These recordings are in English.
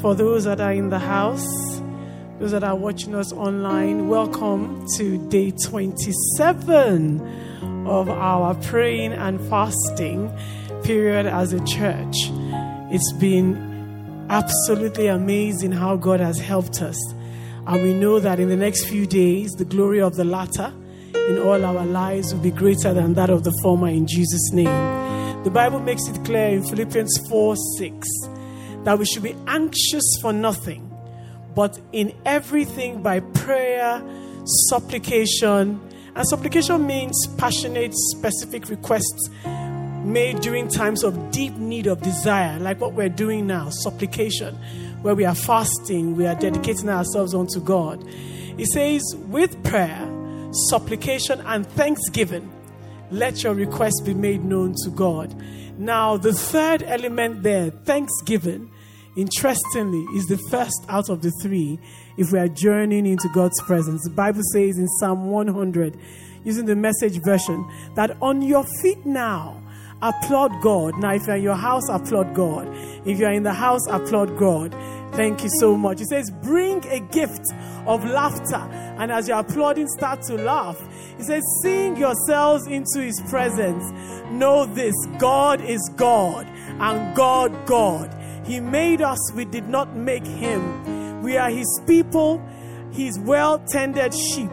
For those that are in the house, those that are watching us online, welcome to day 27 of our praying and fasting period as a church. It's been absolutely amazing how God has helped us. And we know that in the next few days, the glory of the latter in all our lives will be greater than that of the former in Jesus' name. The Bible makes it clear in Philippians 4 6 that we should be anxious for nothing, but in everything by prayer, supplication, and supplication means passionate, specific requests made during times of deep need of desire, like what we're doing now, supplication, where we are fasting, we are dedicating ourselves unto God. He says, with prayer, supplication, and thanksgiving, let your requests be made known to God. Now, the third element there, thanksgiving, interestingly, is the first out of the three if we are journeying into God's presence. The Bible says in Psalm 100, using the message version, that on your feet now, applaud God. Now, if you're in your house, applaud God. If you're in the house, applaud God. Thank you so much. It says, bring a gift of laughter. And as you're applauding, start to laugh. It says, sing yourselves into his presence. Know this God is God and God, God. He made us, we did not make him. We are his people, his well tended sheep.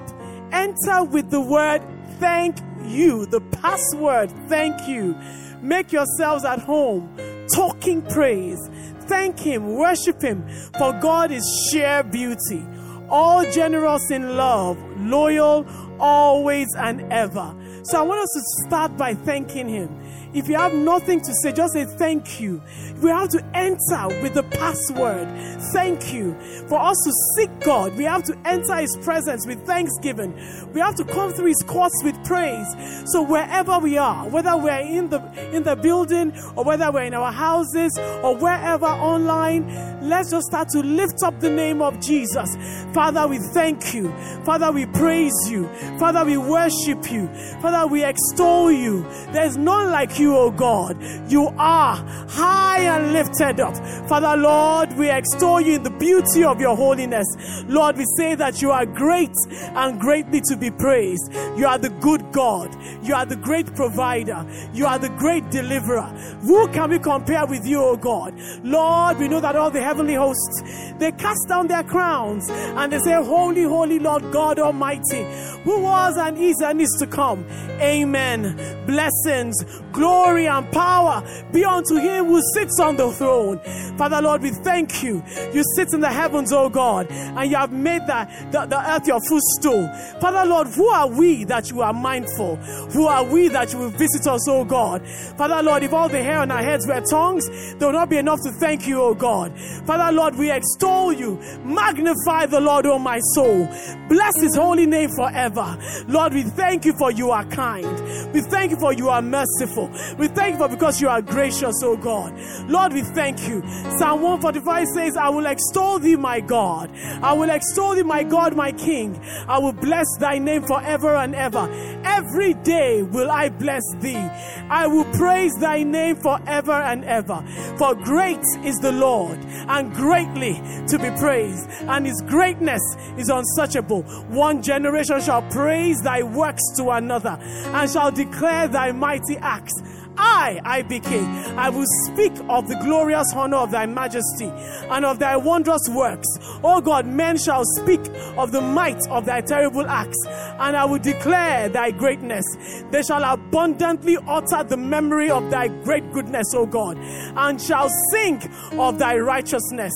Enter with the word thank you, the password thank you. Make yourselves at home, talking praise. Thank him, worship him, for God is sheer beauty, all generous in love, loyal, always and ever. So I want us to start by thanking him. If you have nothing to say, just say thank you. We have to enter with the password. Thank you. For us to seek God, we have to enter His presence with thanksgiving. We have to come through His courts with praise. So wherever we are, whether we're in the in the building or whether we're in our houses or wherever online, let's just start to lift up the name of Jesus. Father, we thank you. Father, we praise you. Father, we worship you. Father, we extol you. There's none like you, O God. You are high and lifted up. Father, Lord, we extol you in the beauty of your holiness. Lord, we say that you are great and greatly to be praised. You are the good God. You are the great provider. You are the great deliverer. Who can we compare with you, O God? Lord, we know that all the heavenly hosts, they cast down their crowns and they say, Holy, holy Lord God Almighty, who was and is and is to come. Amen. Blessings, glory, and power be unto him who sits on the throne. Father, Lord, we thank you. You sit in the heavens, O God, and you have made the, the earth your footstool. Father, Lord, who are we that you are mindful? Who are we that you will visit us, O God? Father, Lord, if all the hair on our heads were tongues, there would not be enough to thank you, O God. Father, Lord, we extol you. Magnify the Lord, O my soul. Bless his holy name forever. Lord, we thank you for you are kind. We thank you for you are merciful. We thank you because you are gracious, oh God. Lord, we thank you. Psalm 145 says, I will extol thee, my God. I will extol thee, my God, my King. I will bless thy name forever and ever. Every day will I bless thee. I will praise thy name forever and ever. For great is the Lord and greatly to be praised, and his greatness is unsearchable. One generation shall praise thy works to another and shall declare thy mighty acts. I, IBK, I will speak of the glorious honor of thy majesty and of thy wondrous works. O God, men shall speak of the might of thy terrible acts, and I will declare thy greatness. They shall abundantly utter the memory of thy great goodness, O God, and shall sing of thy righteousness.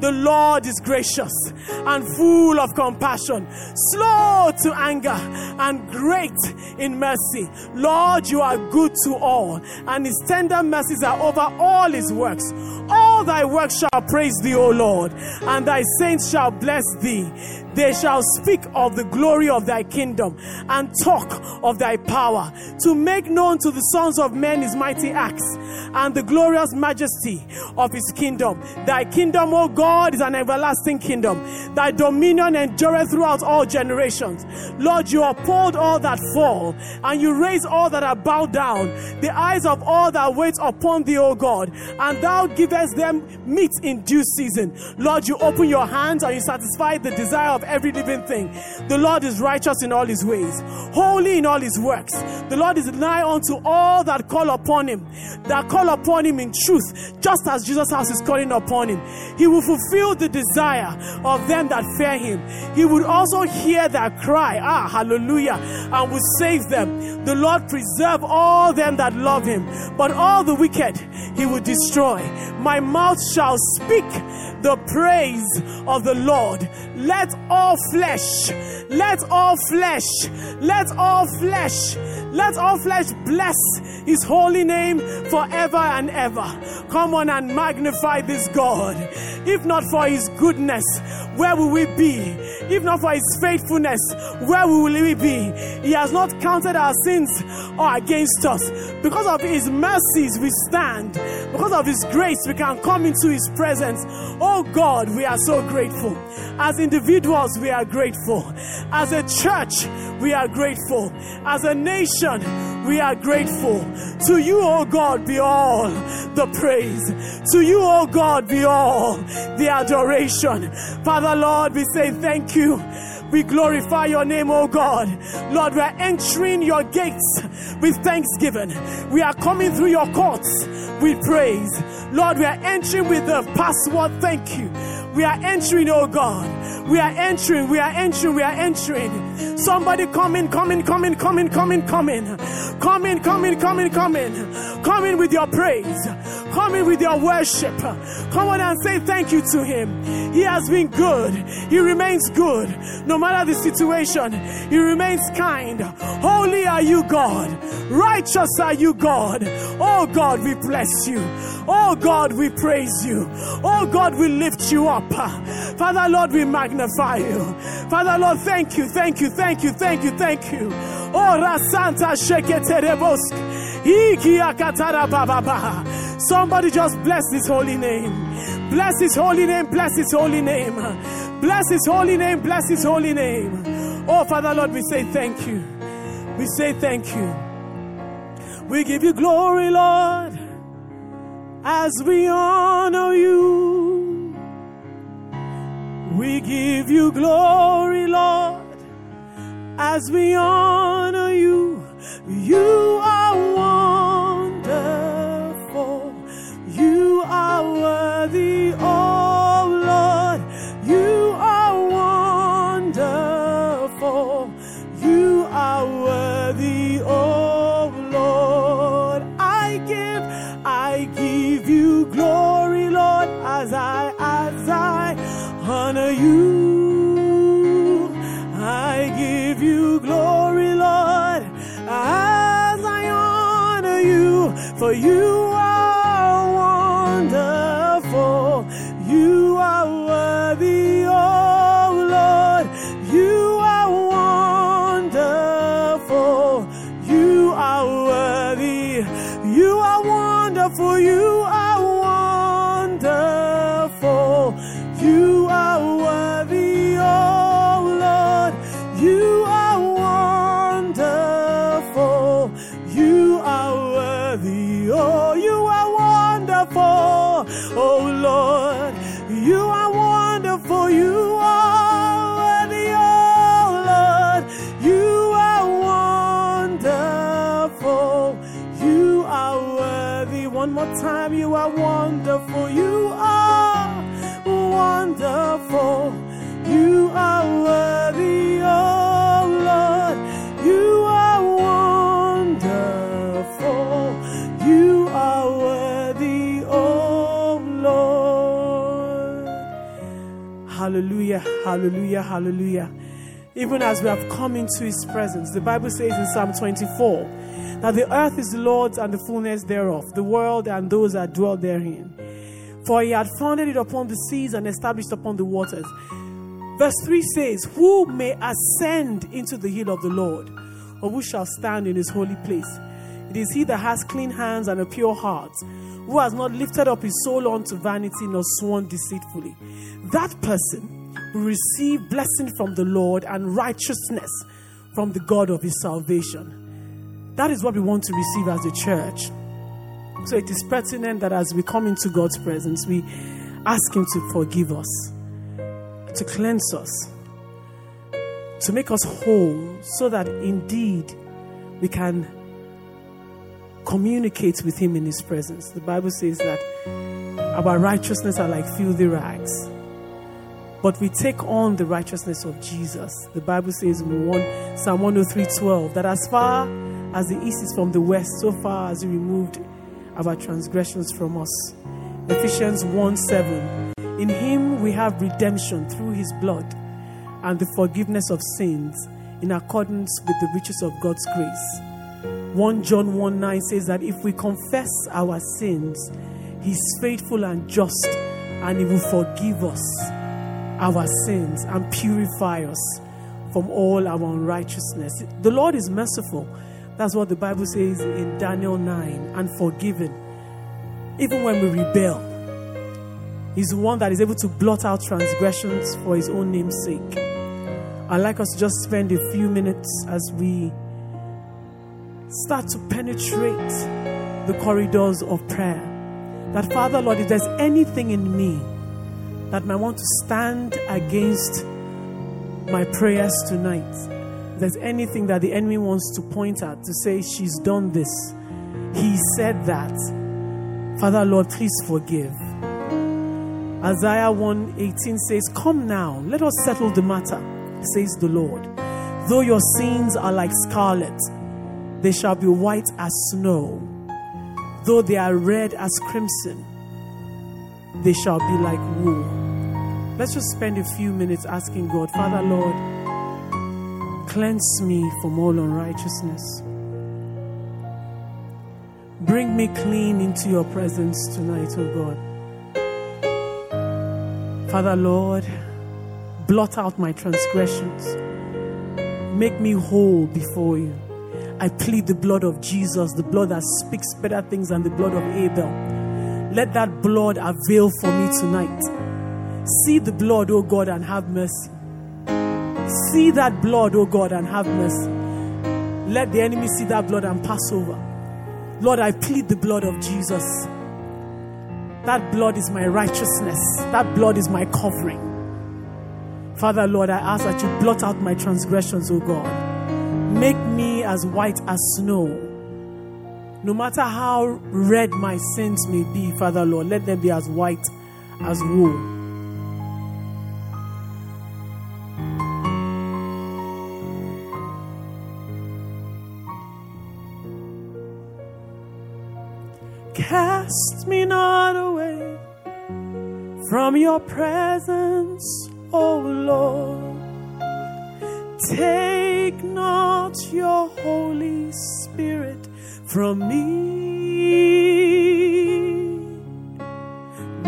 The Lord is gracious and full of compassion, slow to anger, and great in mercy. Lord, you are good to all and his tender mercies are over all his works. All thy works shall praise thee, O Lord, and thy saints shall bless thee. They shall speak of the glory of thy kingdom and talk of thy power, to make known to the sons of men his mighty acts and the glorious majesty of his kingdom. Thy kingdom, O God, is an everlasting kingdom. Thy dominion endureth throughout all generations. Lord, you uphold all that fall, and you raise all that are bowed down, the eyes of all that wait upon thee, O God, and thou givest them meat in due season. Lord, you open your hands and you satisfy the desire of every living thing. The Lord is righteous in all his ways, holy in all his works. The Lord is nigh unto all that call upon him, that call upon him in truth, just as Jesus' house is calling upon him. He will fulfill the desire of them that fear him. He would also hear their cry, ah, hallelujah, and will save them. The Lord preserve all them that love him, but all the wicked he will destroy. My mouth shall speak the praise of the Lord. Let all flesh, let all flesh, let all flesh, let all flesh bless his holy name forever and ever. Come on and magnify this God. If not for his goodness, where will we be? If not for his faithfulness, where will we be? He has not counted our sins or against us. Because of his mercies, we stand. Because of his grace, we can come into his presence. Oh God, we are so grateful. As individuals, we are grateful. As a church, we are grateful. As a nation, we are grateful. To you, oh God, be all the praise. To you, oh God, be all the adoration. Father, Lord, we say thank you. We glorify your name, oh God. Lord, we are entering your gates with thanksgiving. We are coming through your courts with praise. Lord, we are entering with the password thank you. We are entering, oh God. We are entering, we are entering, we are entering. Somebody come in, come in, come in, come in, come in, come in. Come in, come in, come in, come in. Come in with your praise. Come in with your worship. Come on and say thank you to him. He has been good. He remains good. No matter the situation, he remains kind. Holy are you, God. Righteous are you, God. Oh God, we bless you. Oh God, we praise you. Oh God, we lift you up. Father Lord, we magnify you. Father Lord, thank you, thank you, thank you, thank you, thank you. Oh Rasanta. Somebody just bless his holy name. Bless his holy name, bless his holy name. Bless his holy name, bless his holy name. Oh, Father Lord, we say thank you. We say thank you. We give you glory, Lord, as we honor you. We give you glory, Lord, as we honor you. You are you, Hallelujah, hallelujah. Even as we have come into his presence, the Bible says in Psalm 24 that the earth is the Lord's and the fullness thereof, the world and those that dwell therein. For he had founded it upon the seas and established upon the waters. Verse 3 says, Who may ascend into the hill of the Lord, or who shall stand in his holy place? It is he that has clean hands and a pure heart, who has not lifted up his soul unto vanity nor sworn deceitfully. That person receive blessing from the Lord and righteousness from the God of his salvation. That is what we want to receive as a church. So it is pertinent that as we come into God's presence, we ask Him to forgive us, to cleanse us, to make us whole, so that indeed we can communicate with Him in His presence. The Bible says that our righteousness are like filthy rags. But we take on the righteousness of Jesus. The Bible says in 1, Psalm 103 12 that as far as the east is from the west, so far as He removed our transgressions from us. Ephesians 1 7. In Him we have redemption through His blood and the forgiveness of sins in accordance with the riches of God's grace. 1 John 1 9 says that if we confess our sins, He's faithful and just and He will forgive us our sins and purify us from all our unrighteousness. The Lord is merciful. That's what the Bible says in Daniel 9 and forgiven. Even when we rebel, He's the one that is able to blot out transgressions for His own name's sake. I'd like us to just spend a few minutes as we start to penetrate the corridors of prayer. That, Father, Lord, if there's anything in me that might want to stand against my prayers tonight, if there's anything that the enemy wants to point at to say, She's done this, he said that, Father, Lord, please forgive. Isaiah 118 says, Come now, let us settle the matter, says the Lord. Though your sins are like scarlet, they shall be white as snow. Though they are red as crimson, they shall be like wool. Let's just spend a few minutes asking God, Father, Lord, cleanse me from all unrighteousness. Bring me clean into your presence tonight, oh God. Father, Lord, blot out my transgressions. Make me whole before you. I plead the blood of Jesus, the blood that speaks better things than the blood of Abel. Let that blood avail for me tonight. See the blood, O God, and have mercy. See that blood, O God, and have mercy. Let the enemy see that blood and pass over. Lord, I plead the blood of Jesus. That blood is my righteousness. That blood is my covering. Father, Lord, I ask that you blot out my transgressions, O God. Make me as white as snow. No matter how red my sins may be, Father, Lord, let them be as white as wool. Cast me not away from your presence, O Lord. Take not your Holy Spirit from me.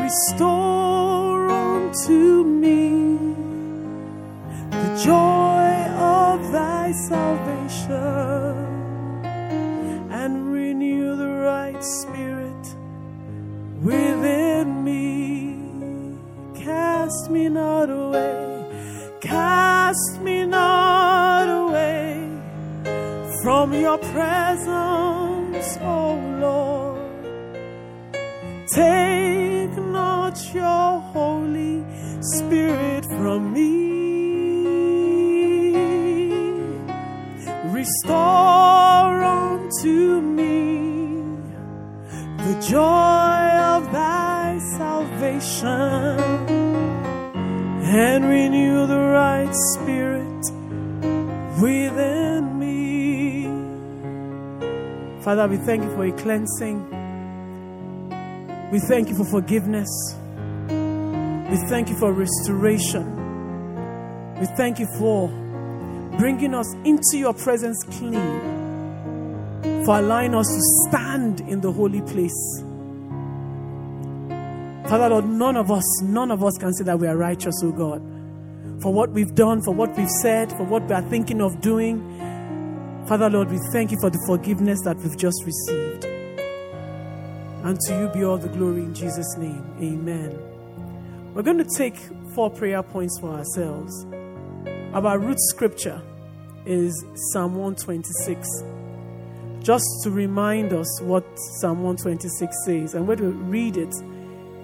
Restore unto me the joy of thy salvation and renew the right spirit within me. Cast me not away, cast me not away from your presence, O Lord. Take not your Holy Spirit from me. Restore unto me the joy salvation and renew the right spirit within me. Father, we thank you for a cleansing. We thank you for forgiveness. We thank you for restoration. We thank you for bringing us into your presence clean, for allowing us to stand in the holy place. Father Lord, none of us, none of us can say that we are righteous, oh God. For what we've done, for what we've said, for what we are thinking of doing. Father Lord, we thank you for the forgiveness that we've just received. And to you be all the glory in Jesus' name. Amen. We're going to take four prayer points for ourselves. Our root scripture is Psalm 126. Just to remind us what Psalm 126 says, I'm going to read it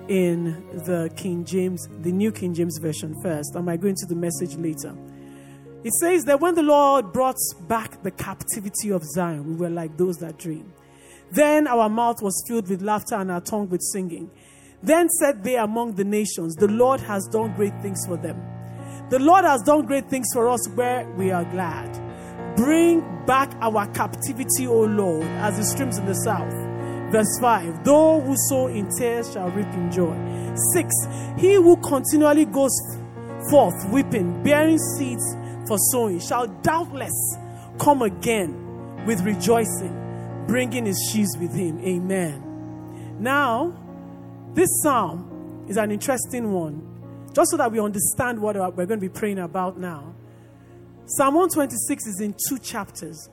in the King James, the New King James Version first. Am I might go into the message later. It says that when the Lord brought back the captivity of Zion, we were like those that dream. Then our mouth was filled with laughter and our tongue with singing. Then said they among the nations, The Lord has done great things for them. The Lord has done great things for us where we are glad. Bring back our captivity, O Lord, as the streams in the south. Verse 5 Though who sow in tears shall reap in joy. 6 He who continually goes forth weeping, bearing seeds for sowing, shall doubtless come again with rejoicing, bringing his sheaves with him. Amen. Now, this psalm is an interesting one, just so that we understand what we're going to be praying about now. Psalm 126 is in two chapters.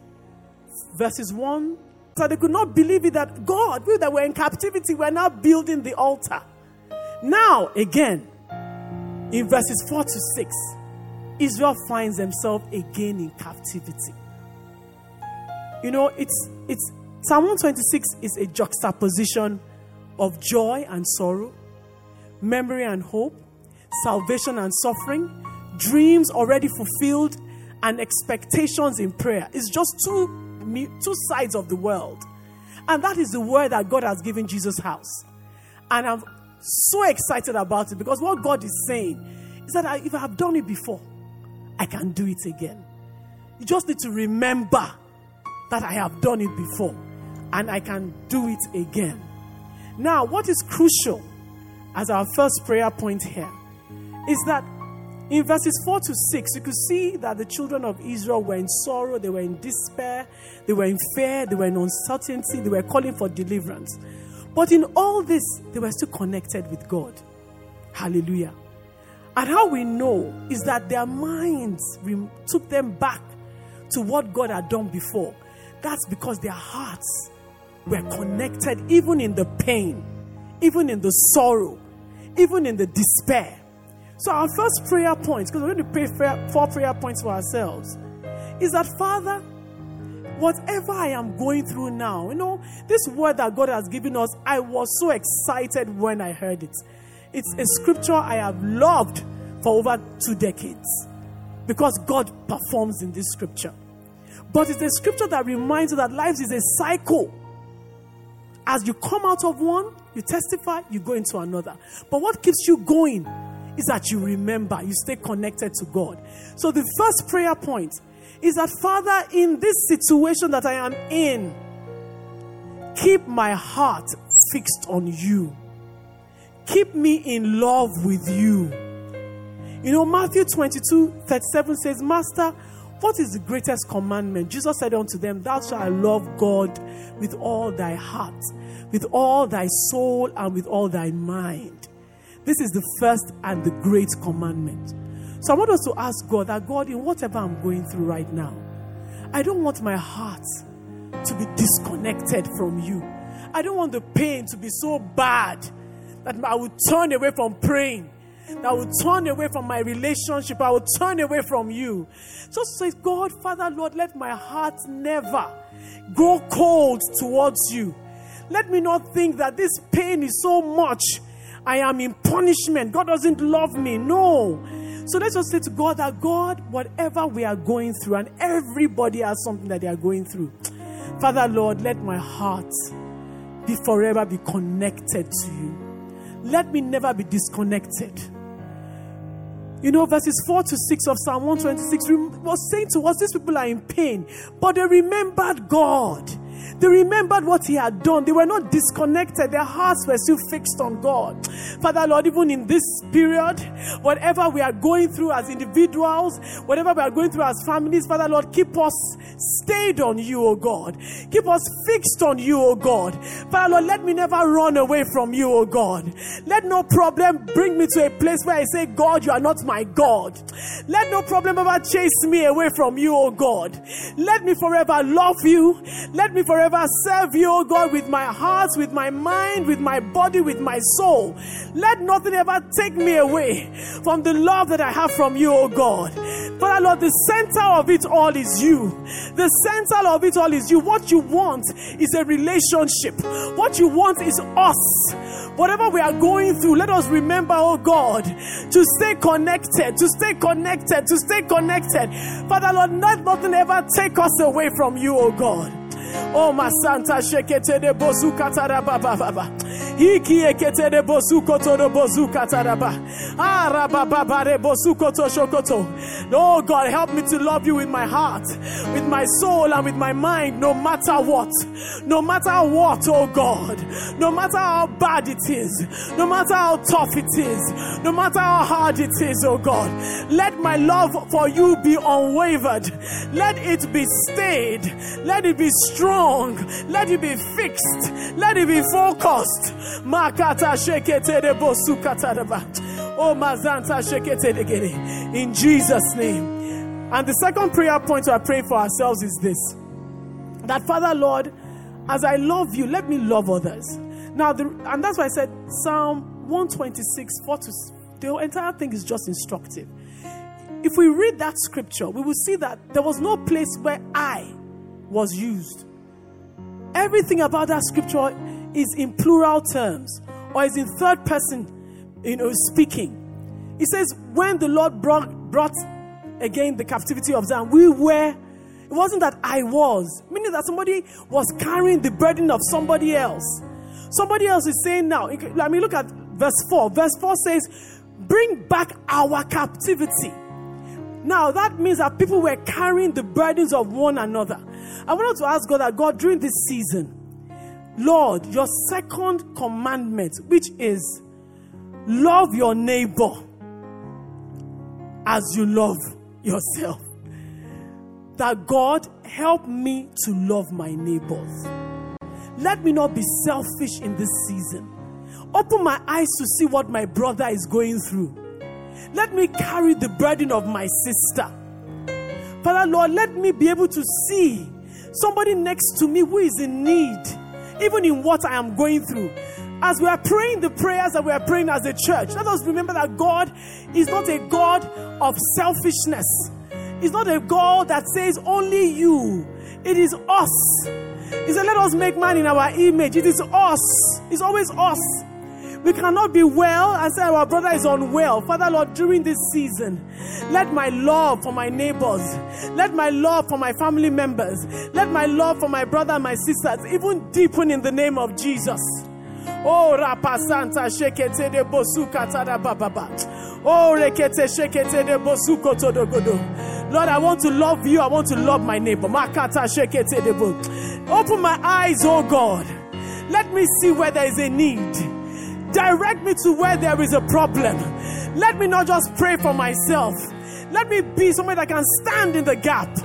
Verses 1 so they could not believe it that God, we that were in captivity, were now building the altar. Now, again, in verses 4 to 6, Israel finds themselves again in captivity. You know, it's it's Psalm 126 is a juxtaposition of joy and sorrow, memory and hope, salvation and suffering, dreams already fulfilled, and expectations in prayer. It's just two, two sides of the world. And that is the word that God has given Jesus' house. And I'm so excited about it because what God is saying is that if I have done it before, I can do it again. You just need to remember that I have done it before and I can do it again. Now, what is crucial as our first prayer point here is that in verses 4 to 6, you could see that the children of Israel were in sorrow, they were in despair, they were in fear, they were in uncertainty, they were calling for deliverance. But in all this, they were still connected with God. Hallelujah. And how we know is that their minds took them back to what God had done before. That's because their hearts were connected even in the pain, even in the sorrow, even in the despair. So, our first prayer point, because we're going to pray four prayer points for ourselves, is that Father, whatever I am going through now, you know, this word that God has given us, I was so excited when I heard it. It's a scripture I have loved for over two decades because God performs in this scripture. But it's a scripture that reminds you that life is a cycle. As you come out of one, you testify, you go into another. But what keeps you going is that you remember, you stay connected to God. So the first prayer point is that, Father, in this situation that I am in, keep my heart fixed on you. Keep me in love with you. You know, Matthew 22 37 says, Master, what is the greatest commandment? Jesus said unto them, Thou shalt love God with all thy heart, with all thy soul, and with all thy mind. This is the first and the great commandment. So I want us to ask God that God, in whatever I'm going through right now, I don't want my heart to be disconnected from you. I don't want the pain to be so bad that I will turn away from praying. that I will turn away from my relationship. I will turn away from you. Just say, God, Father, Lord, let my heart never grow cold towards you. Let me not think that this pain is so much. I am in punishment. God doesn't love me. No. So let's just say to God that God, whatever we are going through, and everybody has something that they are going through. Father, Lord, let my heart be forever be connected to you. Let me never be disconnected. You know, verses 4 to 6 of Psalm 126 was saying to us, these people are in pain, but they remembered God. They remembered what he had done. They were not disconnected. Their hearts were still fixed on God. Father, Lord, even in this period, whatever we are going through as individuals, whatever we are going through as families, Father, Lord, keep us stayed on you, O God. Keep us fixed on you, O God. Father, Lord, let me never run away from you, O God. Let no problem bring me to a place where I say, God, you are not my God. Let no problem ever chase me away from you, O God. Let me forever love you. Let me forever serve you, oh God, with my heart, with my mind, with my body, with my soul. Let nothing ever take me away from the love that I have from you, O God. Father Lord, the center of it all is you. The center of it all is you. What you want is a relationship. What you want is us. Whatever we are going through, let us remember, oh God, to stay connected, to stay connected, to stay connected. Father Lord, let nothing ever take us away from you, oh God. Oh, my Santa Shekete de Bosu Kataraba Baba. Iki ekete de Bosu Koto de Bosu Kataraba. Arababare Bosu Koto Shokoto. Oh, God, help me to love you with my heart, with my soul, and with my mind, no matter what. No matter what, oh God. No matter how bad it is. No matter how tough it is. No matter how hard it is, oh God. Let my love for you be unwavered. Let it be stayed. Let it be strong strong. Let it be fixed. Let it be focused. Makata shekete de Oh, mazanta shekete de In Jesus' name. And the second prayer point we are praying for ourselves is this that Father Lord, as I love you, let me love others. Now, the, and that's why I said Psalm 126, 4 to the entire thing is just instructive. If we read that scripture, we will see that there was no place where I was used. Everything about that scripture is in plural terms or is in third person, you know, speaking. It says, when the Lord brought, brought again the captivity of Zion, we were, it wasn't that I was, meaning that somebody was carrying the burden of somebody else. Somebody else is saying now, let me look at verse 4. Verse 4 says, bring back our captivity. Now that means that people were carrying the burdens of one another. I wanted to ask God that God, during this season, Lord, your second commandment, which is love your neighbor as you love yourself. That God help me to love my neighbors. Let me not be selfish in this season. Open my eyes to see what my brother is going through. Let me carry the burden of my sister. Father Lord, let me be able to see somebody next to me who is in need, even in what I am going through. As we are praying the prayers that we are praying as a church, let us remember that God is not a God of selfishness. He's not a God that says only you. It is us. He said, Let us make man in our image. It is us. It's always us. We cannot be well and say our brother is unwell. Father Lord, during this season, let my love for my neighbors, let my love for my family members, let my love for my brother and my sisters even deepen in the name of Jesus. Oh, rapasanta shekete de bosuka tada bababa. Oh, rekete shekete de bosuko todogodo. Lord, I want to love you. I want to love my neighbor. Makata shekete de bo. Open my eyes, oh God. Let me see where there is a need. Direct me to where there is a problem. Let me not just pray for myself. Let me be somebody that can stand in the gap.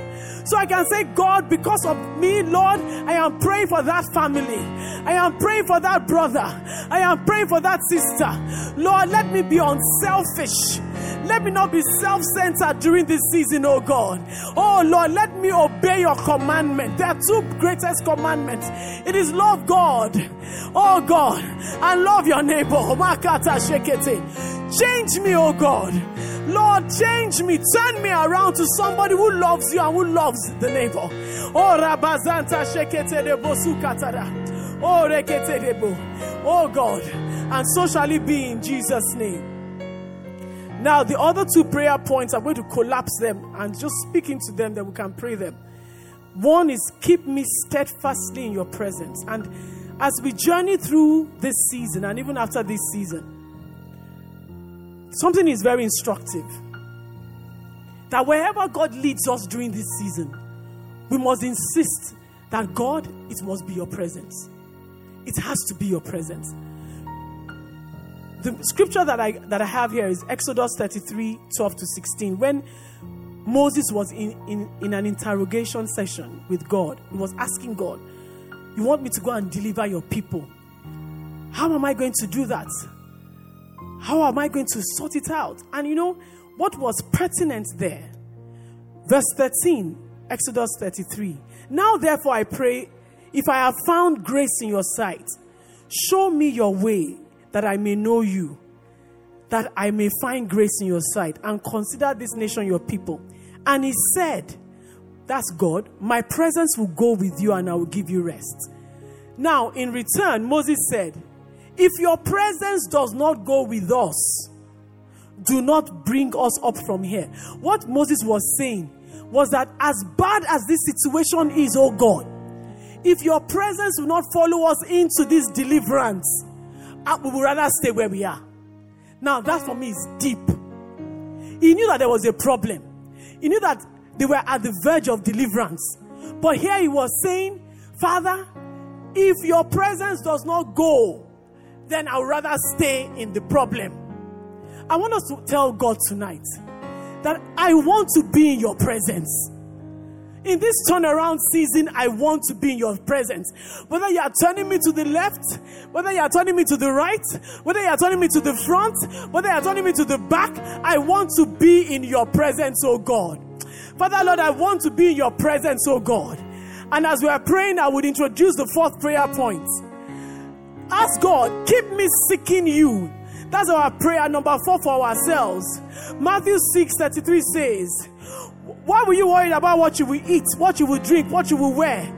So I can say, God, because of me, Lord, I am praying for that family. I am praying for that brother. I am praying for that sister. Lord, let me be unselfish. Let me not be self centered during this season, oh God. Oh Lord, let me obey your commandment. There are two greatest commandments it is love God, oh God, and love your neighbor. Change me, oh God. Lord, change me. Turn me around to somebody who loves you and who loves the neighbor. Oh, Rabazanta Shekete Debo Sukatara. Oh, Rekete Debo. Oh God. And so shall it be in Jesus' name. Now, the other two prayer points, I'm going to collapse them and just speak into them that we can pray them. One is keep me steadfastly in your presence. And as we journey through this season and even after this season, something is very instructive. That wherever God leads us during this season, we must insist that God, it must be your presence. It has to be your presence the scripture that I that I have here is Exodus 33, 12 to 16. When Moses was in, in, in an interrogation session with God, he was asking God, You want me to go and deliver your people? How am I going to do that? How am I going to sort it out? And you know what was pertinent there? Verse 13, Exodus 33. Now, therefore, I pray, if I have found grace in your sight, show me your way that I may know you, that I may find grace in your sight, and consider this nation your people. And he said, That's God, my presence will go with you and I will give you rest. Now, in return, Moses said, If your presence does not go with us, do not bring us up from here. What Moses was saying was that as bad as this situation is, oh God, if your presence will not follow us into this deliverance, Ah, we would rather stay where we are. Now, that for me is deep. He knew that there was a problem, he knew that they were at the verge of deliverance. But here he was saying, Father, if your presence does not go, then I would rather stay in the problem. I want us to tell God tonight that I want to be in your presence. In this turnaround season, I want to be in your presence. Whether you are turning me to the left, whether you are turning me to the right, whether you are turning me to the front, whether you are turning me to the back, I want to be in your presence, oh God. Father Lord, I want to be in your presence, oh God. And as we are praying, I would introduce the fourth prayer point. Ask God, keep me seeking you. That's our prayer number four for ourselves. Matthew 6 33 says, why were you worried about what you will eat, what you will drink, what you will wear?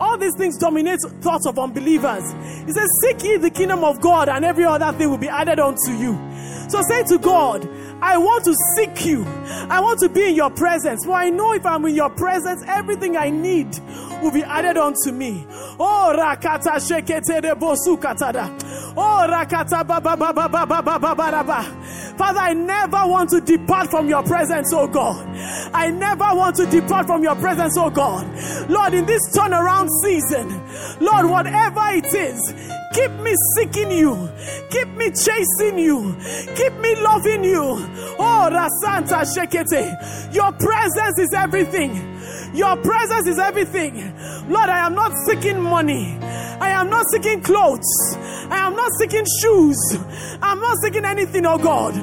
All these things dominate thoughts of unbelievers. He says, Seek ye the kingdom of God, and every other thing will be added unto you. So say to God, I want to seek you. I want to be in your presence. For I know if I'm in your presence, everything I need will be added unto me. Oh, rakata shekete de bosu katada. Oh, rakata ba ba ba ba ba ba ba ba ba ba. Father, I never want to depart from your presence, oh God. I never want to depart from your presence, oh God. Lord, in this turnaround season, Lord, whatever it is, keep me seeking you, keep me chasing you, keep me loving you. Oh, Rasanta Shekete, your presence is everything. Your presence is everything. Lord, I am not seeking money. I am not seeking clothes. I am not seeking shoes. I'm not seeking anything, oh God,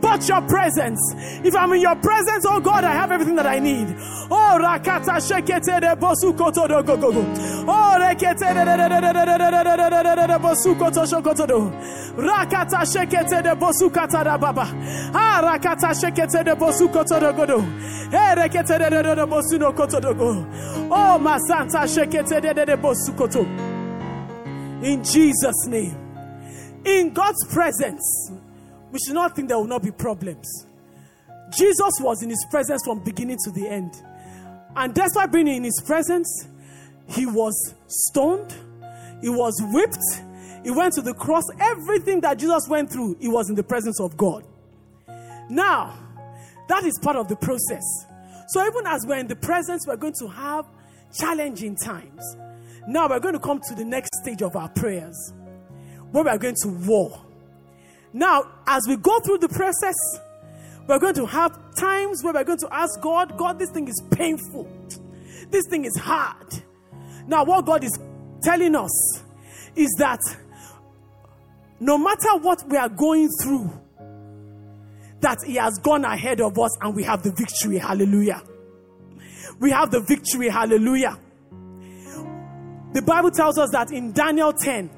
but your presence. If I'm in your presence, oh God, I have everything that I need. Oh, rakata shekete de bosukoto do go go go. Oh, rekete de de de de de de de de de de de de bosukoto shokoto do. Rakata shekete de bosukata da baba. Ah, rakata shekete de bosukoto do go do. Hey, rekete de de de de bosuno koto do go. Oh, masanta shekete de de de bosukoto. In Jesus' name. In God's presence, we should not think there will not be problems. Jesus was in his presence from beginning to the end. And despite being in his presence, he was stoned, he was whipped, he went to the cross. Everything that Jesus went through, he was in the presence of God. Now, that is part of the process. So even as we're in the presence, we're going to have challenging times. Now we're going to come to the next stage of our prayers where we're going to war. Now, as we go through the process, we're going to have times where we're going to ask God, God, this thing is painful. This thing is hard. Now, what God is telling us is that no matter what we are going through, that He has gone ahead of us and we have the victory. Hallelujah. We have the victory. Hallelujah. The Bible tells us that in Daniel 10,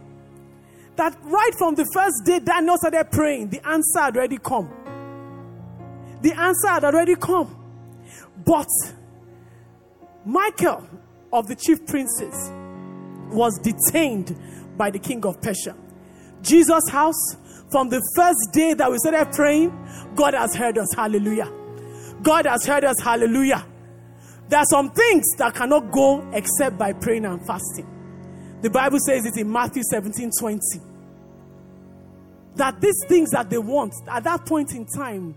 that right from the first day Daniel started praying, the answer had already come. The answer had already come. But Michael of the chief princes was detained by the king of Persia. Jesus' house, from the first day that we started praying, God has heard us. Hallelujah. God has heard us. Hallelujah. There are some things that cannot go except by praying and fasting. The Bible says it in Matthew 17 20. That these things that they want at that point in time,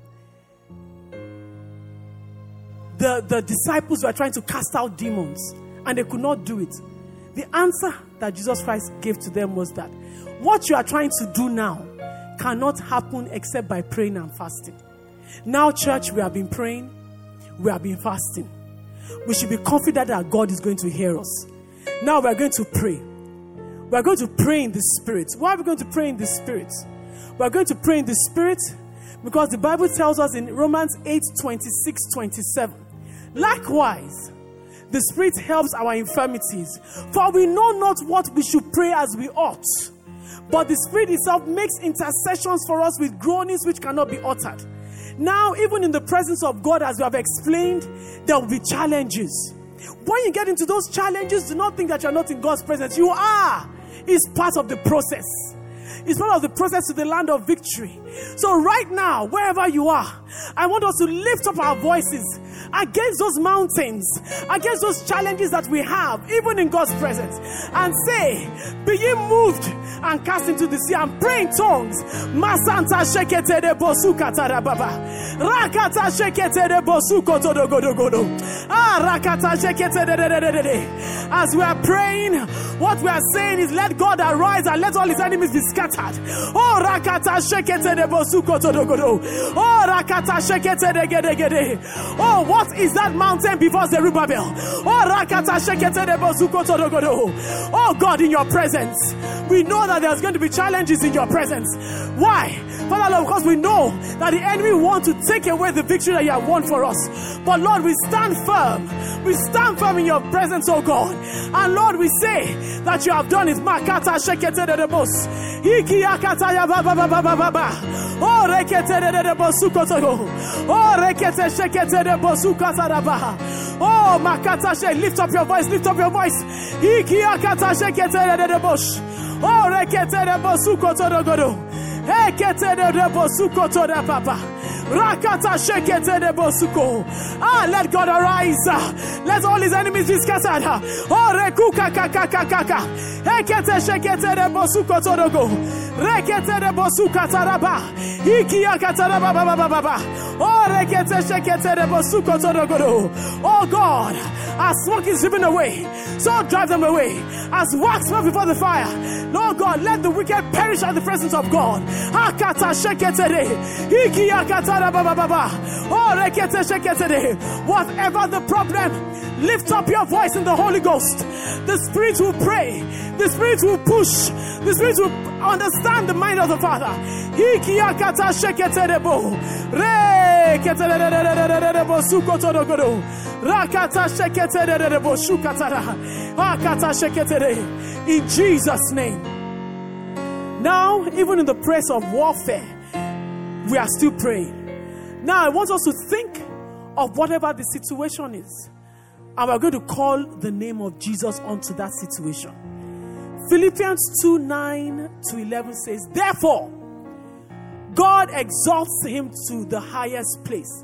the, the disciples were trying to cast out demons and they could not do it. The answer that Jesus Christ gave to them was that what you are trying to do now cannot happen except by praying and fasting. Now, church, we have been praying, we have been fasting. We should be confident that God is going to hear us. Now, we are going to pray. We are going to pray in the Spirit. Why are we going to pray in the Spirit? We are going to pray in the Spirit because the Bible tells us in Romans 8 26 27. Likewise, the Spirit helps our infirmities, for we know not what we should pray as we ought. But the Spirit itself makes intercessions for us with groanings which cannot be uttered. Now, even in the presence of God, as we have explained, there will be challenges. When you get into those challenges, do not think that you're not in God's presence. You are. It's part of the process. It's part of the process to the land of victory. So, right now, wherever you are, I want us to lift up our voices against those mountains, against those challenges that we have, even in God's presence, and say, Be ye moved and cast into the sea and pray in tongues. Masanta shekete de bosuka. Rakata shekete de bosuko. Ah, rakata shekete de de de de. As we are praying, what we are saying is, Let God arise and let all his enemies be scattered. Oh, rakata shekete de bosuko. Oh, rakata shekete de gede gede. Oh, what is that mountain before Zerubbabel? Oh. Oh, God, in your presence, we know that there's going to be challenges in your presence. Why? Father Lord, because we know that the enemy wants to take away the victory that you have won for us. But Lord, we stand firm. We stand firm in your presence, oh God. And Lord, we say that you have done it. Makata shekete de bos. Iki akata ya ba ba ba ba ba ba. Oh rekete de de bosuko. Oh rekete shekete de bosuka taraba. Oh makata she. Lift up your voice. Lift up your voice. Iki akata shekete de de bos. Oh rekete de bosuko togo. Ekete de bosuko toda papa. Rakata shekete de bosuko. Ah, let God arise. Let all his enemies be scattered. Oh, rekuka kaka kaka. Ekete shekete de bosuko todogo. Rekete de bosuka taraba. Iki akataraba baba baba baba. Oh, rekete shekete de bosuko todogo. Oh God, as smoke is driven away, so drive them away. As wax before the fire. Lord God, let the wicked perish at the presence of God. Oh. Whatever the problem, lift up your voice in the Holy Ghost. The Spirit will pray. The Spirit will push. The Spirit will understand the mind of the Father. In Jesus' name. Now, even in the press of warfare, we are still praying. Now, I want us to think of whatever the situation is, and we're going to call the name of Jesus onto that situation. Philippians 2 9 to 11 says, Therefore, God exalts him to the highest place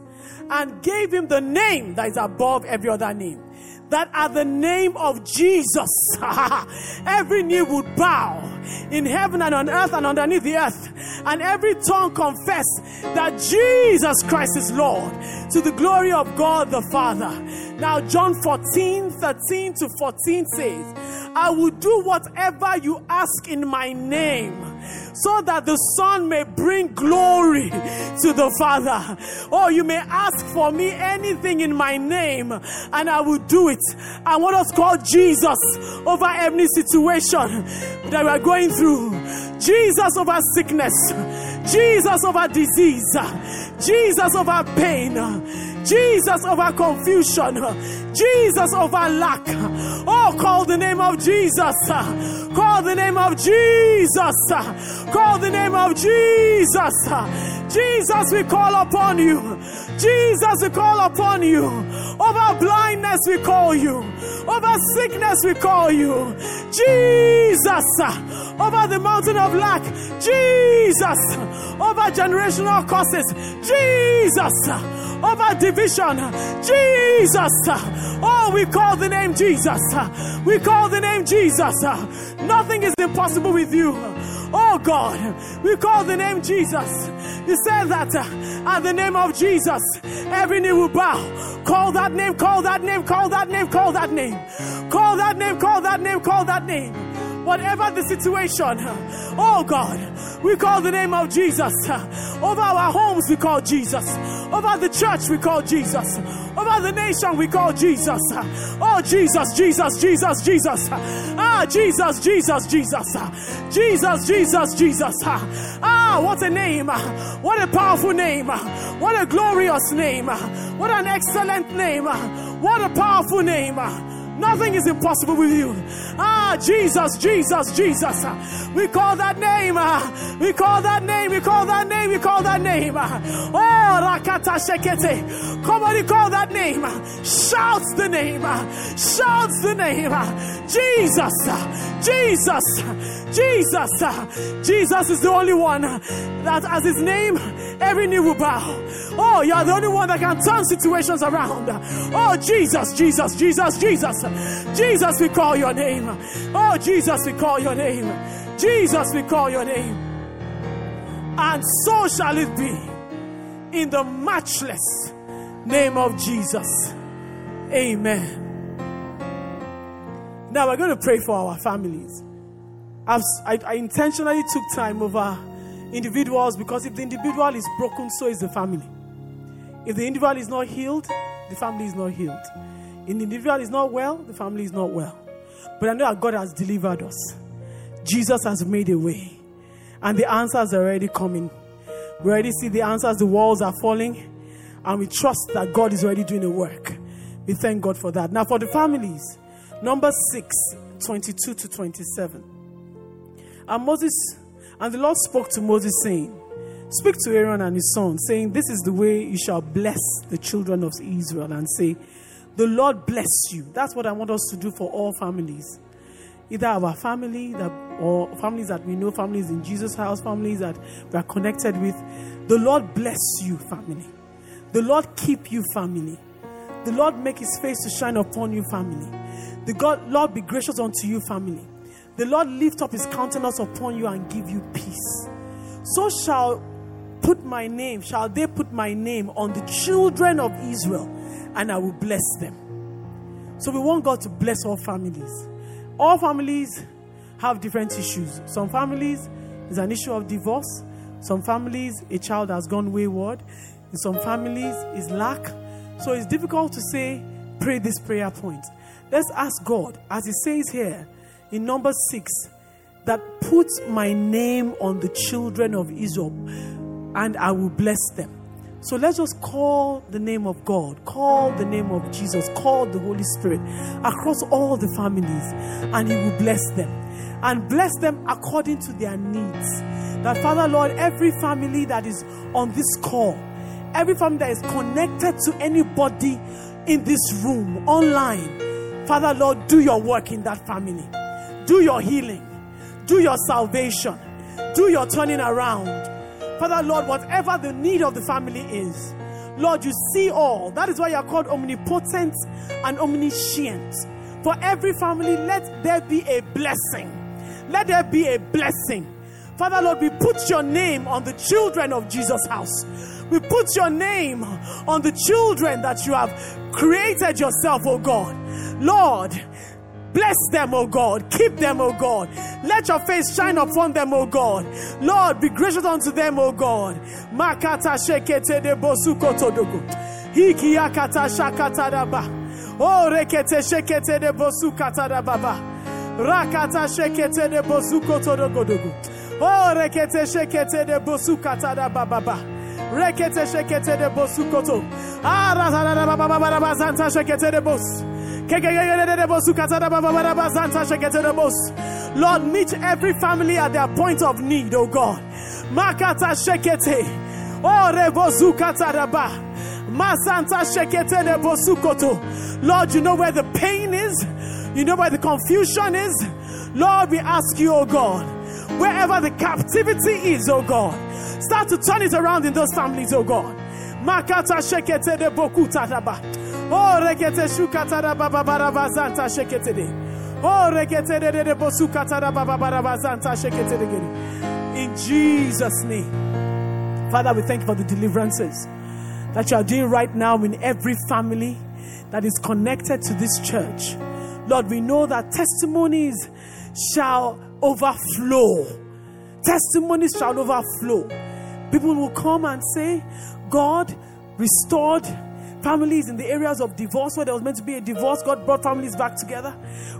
and gave him the name that is above every other name. That at the name of Jesus, every knee would bow in heaven and on earth and underneath the earth, and every tongue confess that Jesus Christ is Lord to the glory of God the Father. Now, John 14 13 to 14 says, I will do whatever you ask in my name so that the Son may bring glory to the Father. Oh, you may ask for me anything in my name, and I will do it. I want us to call Jesus over every situation that we are going through. Jesus over sickness, Jesus over disease, Jesus over pain. Jesus over confusion, Jesus over lack. Oh, call the name of Jesus. Call the name of Jesus. Call the name of Jesus. Jesus, we call upon you. Jesus, we call upon you. Over blindness, we call you. Over sickness, we call you. Jesus, over the mountain of lack. Jesus, over generational curses. Jesus, over division. Jesus, oh, we call the name Jesus. We call the name Jesus. Nothing is impossible with you. Oh God, we call the name Jesus. You said that uh, at the name of Jesus, every knee will bow. Call that name, call that name, call that name, call that name. Call that name, call that name, call that name. Whatever the situation, oh God, we call the name of Jesus. Over our homes, we call Jesus. Over the church, we call Jesus. Over the nation, we call Jesus. Oh, Jesus, Jesus, Jesus, Jesus. Ah, Jesus, Jesus, Jesus. Jesus, Jesus, Jesus. Ah, what a name. What a powerful name. What a glorious name. What an excellent name. What a powerful name. Nothing is impossible with you. Ah, Jesus, Jesus, Jesus. We call that name. We call that name. We call that name. We call that name. Oh, Rakata Shekete. Come on, you call that name. Shout the name. Shout the name. Jesus. Jesus. Jesus. Jesus is the only one that as his name, every knee will bow. Oh, you're the only one that can turn situations around. Oh, Jesus, Jesus, Jesus, Jesus. Jesus, we call your name. Oh, Jesus, we call your name. Jesus, we call your name. And so shall it be in the matchless name of Jesus. Amen. Now we're going to pray for our families. I, I intentionally took time over individuals because if the individual is broken, so is the family. If the individual is not healed, the family is not healed. The individual is not well, the family is not well. But I know that God has delivered us. Jesus has made a way. And the answers are already coming. We already see the answers, the walls are falling. And we trust that God is already doing the work. We thank God for that. Now, for the families, number 6, 22 to 27. And Moses, and the Lord spoke to Moses, saying, Speak to Aaron and his son, saying, This is the way you shall bless the children of Israel, and say, The Lord bless you. That's what I want us to do for all families. Either our family that, or families that we know, families in Jesus' house, families that we are connected with. The Lord bless you, family. The Lord keep you, family. The Lord make his face to shine upon you, family. The God, Lord be gracious unto you, family. The Lord lift up his countenance upon you and give you peace. So shall put my name, shall they put my name on the children of Israel, and I will bless them. So we want God to bless all families. All families have different issues. Some families is an issue of divorce. Some families, a child has gone wayward. In some families, is lack. So it's difficult to say, pray this prayer point. Let's ask God, as He says here in number six, that put my name on the children of Israel and I will bless them. So let's just call the name of God, call the name of Jesus, call the Holy Spirit across all the families, and He will bless them. And bless them according to their needs. That, Father Lord, every family that is on this call, every family that is connected to anybody in this room, online, Father Lord, do your work in that family. Do your healing, do your salvation, do your turning around. Father, Lord, whatever the need of the family is, Lord, you see all. That is why you are called omnipotent and omniscient. For every family, let there be a blessing. Let there be a blessing. Father, Lord, we put your name on the children of Jesus' house. We put your name on the children that you have created yourself, oh God. Lord, Bless them, O God. Keep them, O God. Let your face shine upon them, O God. Lord, be gracious unto them, O God. Makata shekete de bosuko todogo. Hiki yakata shakata daba. Oh, rekete shekete de bosukata da baba. Rakata shekete de bosuko todogo dogo. Oh, rekete shekete de bosukata da baba. Rekete shekete de bosukoto. Ah, razana da baba baba zanta shekete de bos. Lord, meet every family at their point of need, oh God. Makata shekete. Oh, rebozukata raba. Masanta shekete rebosukoto. Lord, you know where the pain is. You know where the confusion is. Lord, we ask you, oh God, wherever the captivity is, oh God, start to turn it around in those families, oh God. Makata shekete de bokuta raba. Oh, rekete shukata raba babaraba zanta shekete de. Oh, rekete de de bosukata raba babaraba zanta shekete de. In Jesus' name. Father, we thank you for the deliverances that you are doing right now in every family that is connected to this church. Lord, we know that testimonies shall overflow. Testimonies shall overflow. People will come and say, God restored families in the areas of divorce where there was meant to be a divorce. God brought families back together.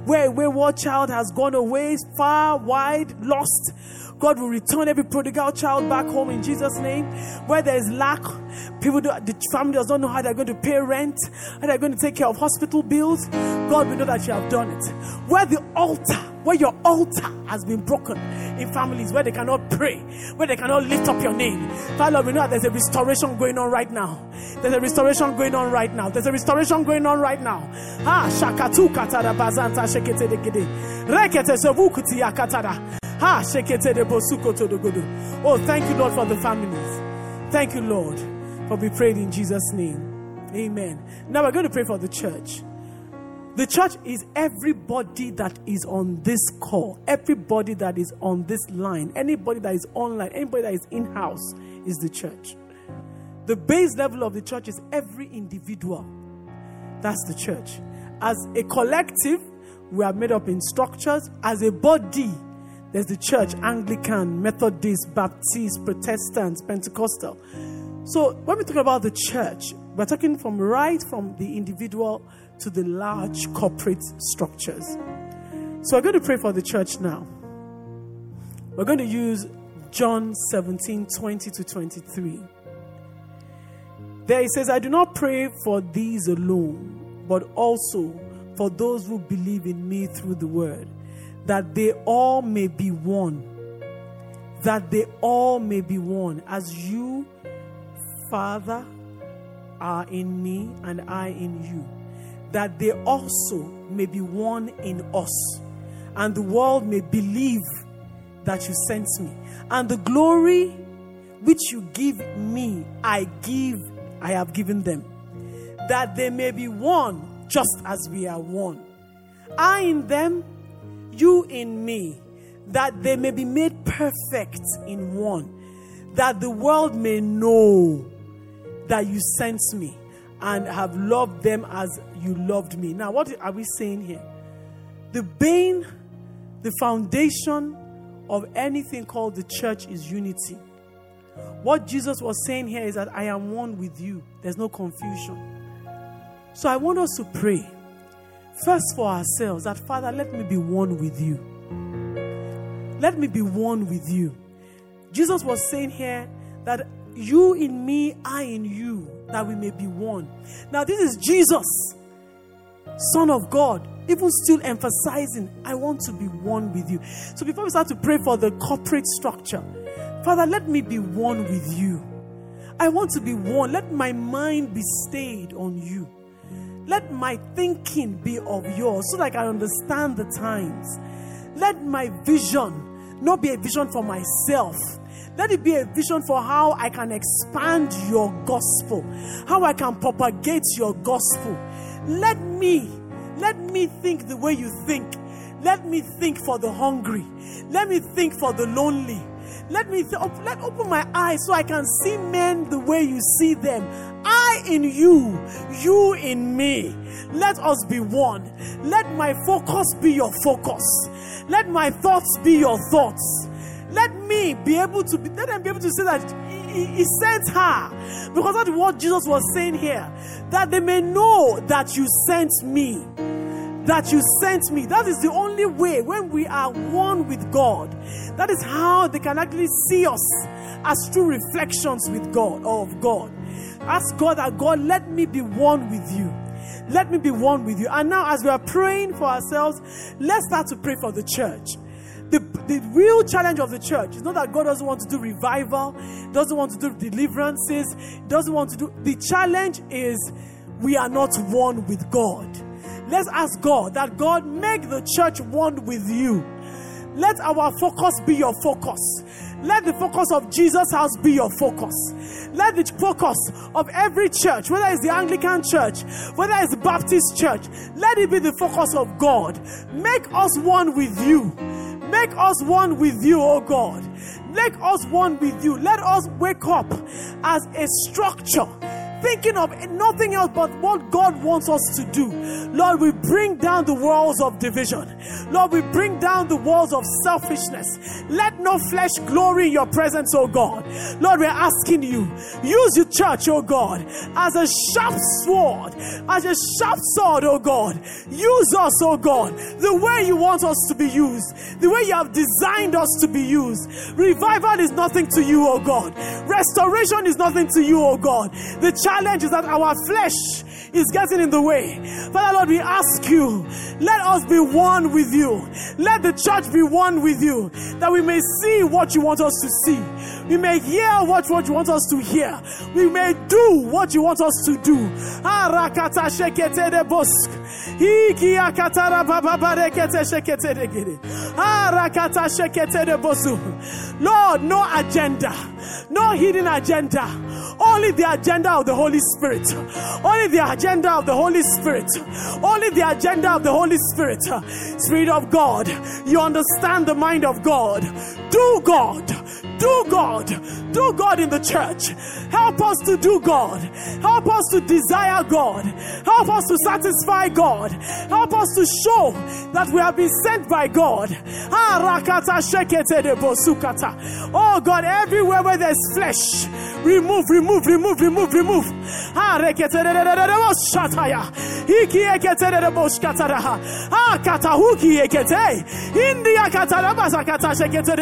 Where a wayward child has gone away, far, wide, lost. God will return every prodigal child back home in Jesus' name. Where there is lack, people, do, the family does not know how they're going to pay rent, how they're going to take care of hospital bills. God, will know that you have done it. Where the altar, where your altar has been broken in families, where they cannot pray, where they cannot lift up your name. Father, we know that there's a restoration going on right now. There's a restoration going on right now. There's a restoration going on right now. Ah, shakatu katara bazanta shekete de gede. Rekete sobukuti yakatara. Ha. Oh, thank you, Lord, for the families. Thank you, Lord, for we prayed in Jesus' name. Amen. Now we're going to pray for the church. The church is everybody that is on this call, everybody that is on this line, anybody that is online, anybody that is in house is the church. The base level of the church is every individual. That's the church. As a collective, we are made up in structures. As a body, there's the church Anglican, Methodist, Baptist, Protestant, Pentecostal. So when we talk about the church, we're talking from right from the individual to the large corporate structures. So we're going to pray for the church now. We're going to use John 17 20 to 23. There he says, I do not pray for these alone, but also for those who believe in me through the word, that they all may be one. That they all may be one. As you, Father, are in me and I in you that they also may be one in us, and the world may believe that you sent me. And the glory which you give me, I give, I have given them, that they may be one just as we are one. I in them, you in me, that they may be made perfect in one, that the world may know that you sent me and have loved them as you loved me. Now, what are we saying here? The bane, the foundation of anything called the church is unity. What Jesus was saying here is that I am one with you, there's no confusion. So I want us to pray first for ourselves that Father, let me be one with you. Let me be one with you. Jesus was saying here that you in me, I in you, that we may be one. Now, this is Jesus, Son of God, even still emphasizing, I want to be one with you. So, before we start to pray for the corporate structure, Father, let me be one with you. I want to be one. Let my mind be stayed on you. Let my thinking be of yours so that I can understand the times. Let my vision not be a vision for myself, let it be a vision for how I can expand your gospel, how I can propagate your gospel. Let me, let me think the way you think. Let me think for the hungry. Let me think for the lonely. Let me let open my eyes so I can see men the way you see them. I in you, you in me. Let us be one. Let my focus be your focus. Let my thoughts be your thoughts. Let me be able to be, let them be able to say that he, he, sent her. Because that's what Jesus was saying here. That they may know that you sent me. That you sent me. That is the only way when we are one with God. That is how they can actually see us as true reflections with God or of God. Ask God that God, let me be one with you. Let me be one with you. And now, as we are praying for ourselves, let's start to pray for the church. The, the real challenge of the church is not that God doesn't want to do revival, doesn't want to do deliverances, doesn't want to do. The challenge is we are not one with God. Let's ask God that God make the church one with you. Let our focus be your focus. Let the focus of Jesus' house be your focus. Let the focus of every church, whether it's the Anglican church, whether it's the Baptist church, let it be the focus of God. Make us one with you. Make us one with you, oh God. Make us one with you. Let us wake up as a structure thinking of nothing else but what God wants us to do. Lord, we bring down the walls of division. Lord, we bring down the walls of selfishness. Let no flesh glory in your presence, oh God. Lord, we're asking you, use your church, oh God, as a sharp sword, as a sharp sword, oh God. Use us, oh God, the way you want us to be used, the way you have designed us to be used. Revival is nothing to you, oh God. Restoration is nothing to you, oh God. The challenge is that our flesh is getting in the way. Father Lord, we ask you, let us be one with you. Let the church be one with you, that we may see what you want us to see. We may hear what, what you want us to hear. We may do what you want us to do. Lord, no agenda, no hidden agenda. Only the agenda of the Holy Spirit. Only the agenda of the Holy Spirit. Only the agenda of the Holy Spirit. Spirit of God, you understand the mind of God. Do God. Do God. Do God in the church. Help us to do God. Help us to desire God. Help us to satisfy God. Help us to show that we have been sent by God. Ah. Oh God, everywhere where there's flesh, remove, remove, remove, remove, remove.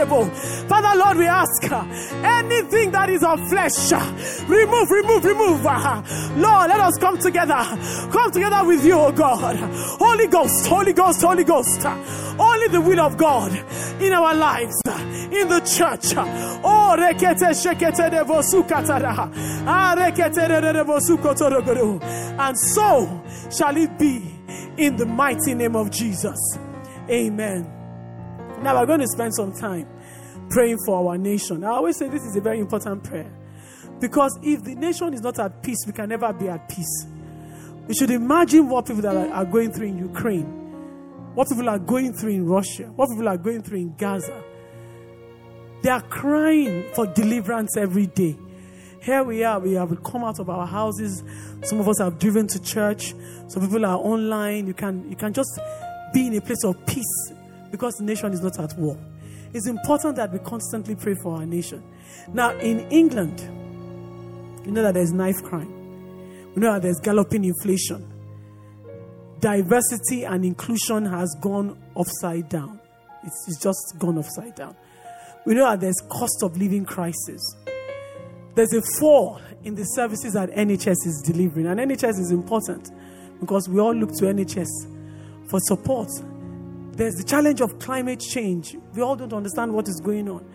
Bo. Father Lord, we ask uh, anything that is of flesh, uh, remove, remove, remove. uh, Lord, let us come together. Come together with you, oh God. Holy Ghost, Holy Ghost, Holy Ghost. Only the will of God in our lives, in the church. Oh, rekete shekete de bosukatara. And so shall it be in the mighty name of Jesus. Amen. Now we're going to spend some time praying for our nation. I always say this is a very important prayer because if the nation is not at peace, we can never be at peace. We should imagine what people that are going through in Ukraine, what people are going through in Russia, what people are going through in Gaza. They are crying for deliverance every day. Here we are, we have come out of our houses. Some of us have driven to church. Some people are online. You can, you can just be in a place of peace because the nation is not at war. It's important that we constantly pray for our nation. Now, in England, you know that there's knife crime. We know that there's galloping inflation. Diversity and inclusion has gone upside down. It's, it's just gone upside down. We know that there's cost of living crisis. There's a fall in the services that NHS is delivering. And NHS is important because we all look to NHS for support. There's the challenge of climate change. We all don't understand what is going on.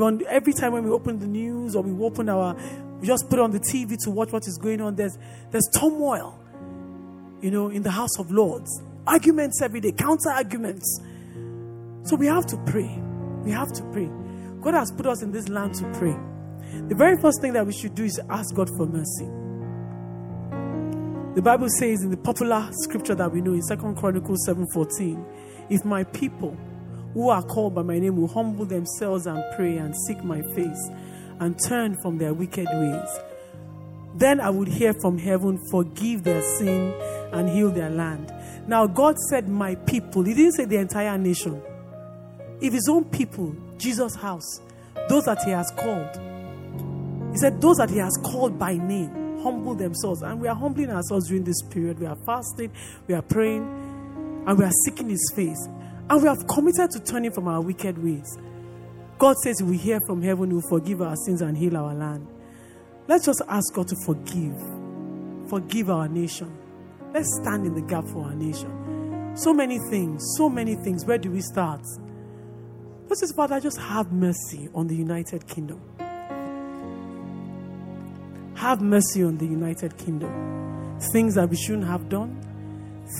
On every time when we open the news or we open our, we just put on the TV to watch what is going on. There's there's turmoil, you know, in the House of Lords. Arguments every day, counter arguments. So we have to pray. We have to pray. God has put us in this land to pray. The very first thing that we should do is ask God for mercy. The Bible says in the popular scripture that we know in Second Chronicles 7:14, if my people who are called by my name will humble themselves and pray and seek my face and turn from their wicked ways, then I would hear from heaven, forgive their sin and heal their land. Now God said my people. He didn't say the entire nation. If his own people, Jesus' house, those that he has called, he said, Those that He has called by name, humble themselves. And we are humbling ourselves during this period. We are fasting, we are praying, and we are seeking His face. And we have committed to turning from our wicked ways. God says, We hear from heaven, He will forgive our sins and heal our land. Let's just ask God to forgive. Forgive our nation. Let's stand in the gap for our nation. So many things, so many things. Where do we start? Let's just, Father, just have mercy on the United Kingdom. Have mercy on the United Kingdom. Things that we shouldn't have done,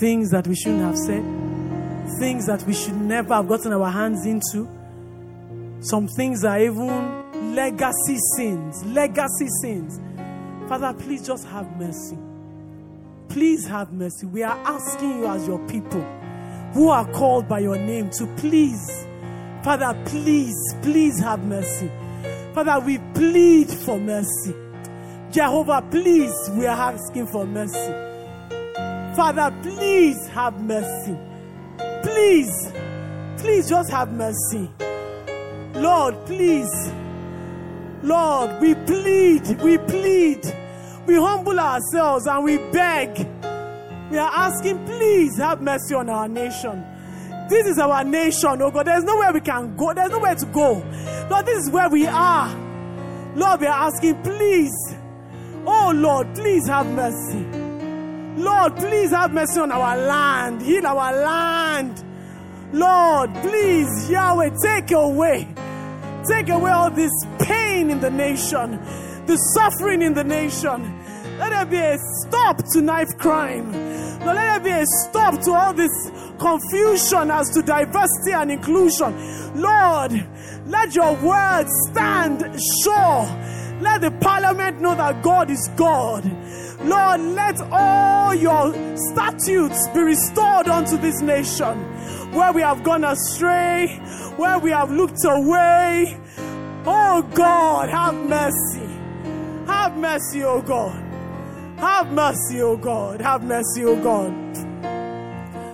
things that we shouldn't have said, things that we should never have gotten our hands into. Some things are even legacy sins, legacy sins. Father, please just have mercy. Please have mercy. We are asking you, as your people who are called by your name, to please, Father, please, please have mercy. Father, we plead for mercy. Jehovah, please, we are asking for mercy. Father, please have mercy. Please, please just have mercy. Lord, please. Lord, we plead, we plead. We humble ourselves and we beg. We are asking, please have mercy on our nation. This is our nation, oh God. There's nowhere we can go. There's nowhere to go. Lord, this is where we are. Lord, we are asking, please. Oh Lord, please have mercy. Lord, please have mercy on our land. Heal our land. Lord, please, Yahweh, take away. Take away all this pain in the nation, the suffering in the nation. Let there be a stop to knife crime. Lord, let there be a stop to all this confusion as to diversity and inclusion. Lord, let your word stand sure. Let the parliament know that God is God. Lord, let all your statutes be restored unto this nation where we have gone astray, where we have looked away. Oh God, have mercy. Have mercy, oh God. Have mercy, oh God. Have mercy, oh God.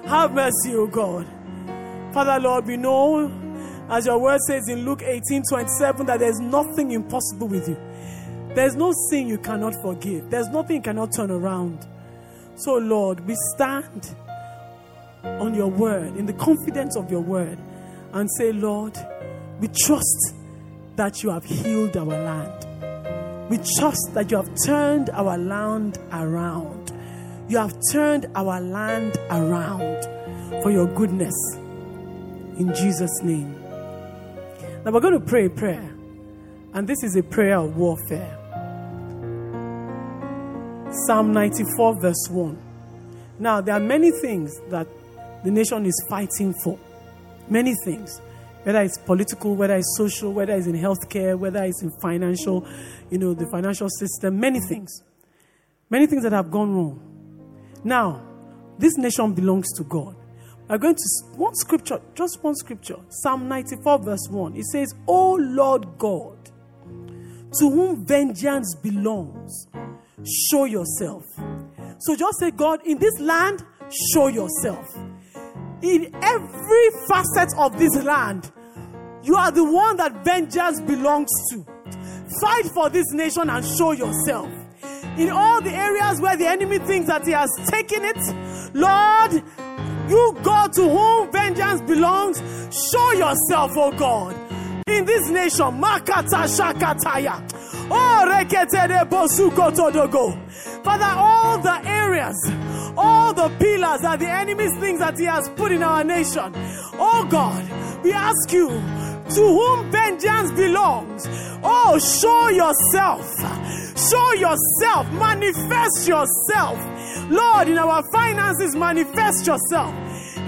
Have mercy, oh God. Father, Lord, we know, as your word says in Luke 18 27, that there's nothing impossible with you. There's no sin you cannot forgive, there's nothing you cannot turn around. So, Lord, we stand on your word, in the confidence of your word, and say, Lord, we trust that you have healed our land. We trust that you have turned our land around. You have turned our land around for your goodness. In Jesus' name. Now we're going to pray a prayer. And this is a prayer of warfare. Psalm 94, verse 1. Now, there are many things that the nation is fighting for. Many things. Whether it's political, whether it's social, whether it's in healthcare, whether it's in financial, you know, the financial system, many things. Many things that have gone wrong. Now, this nation belongs to God. We're going to one scripture, just one scripture. Psalm 94, verse 1. It says, O Lord God, to whom vengeance belongs, show yourself. So just say, God, in this land, show yourself. In every facet of this land, you are the one that vengeance belongs to. Fight for this nation and show yourself. In all the areas where the enemy thinks that he has taken it, Lord, you God to whom vengeance belongs, show yourself, oh God. In this nation, Makata Shakataya. Oh. Father, all the areas, all the pillars that the enemy things that he has put in our nation, oh God, we ask you to whom vengeance belongs. Oh, show yourself. Show yourself. Manifest yourself. Lord, in our finances, manifest yourself.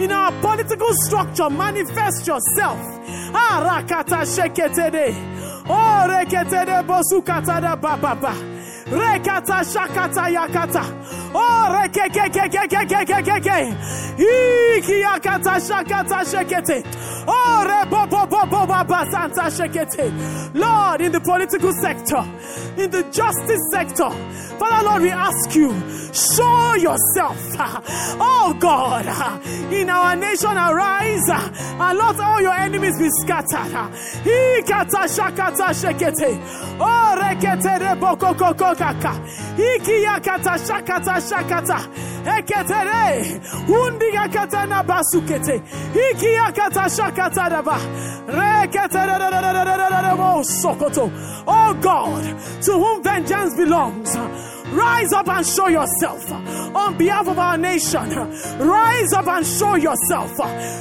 In our political structure, manifest yourself. Ah, rakata. Oh, rekete de bosu katada bababa. Rekata shakata yakata. Oh, rekekekekekekekeke. Iki yakata shakata shekete. Oh, reboboboboba santa shekete. Lord, in the political sector, in the justice sector, Father, Lord, we ask you, show yourself. Oh, God, in our nation, arise and let all your enemies be scattered. Ikata shakata shekete. Oh, rekete yakata shakata shakata. Eketere. Undi yakatana basukete. Iki yakata shakata ba. Reketere sokoto. Oh God, to whom vengeance belongs. Rise up and show yourself on behalf of our nation. Rise up and show yourself.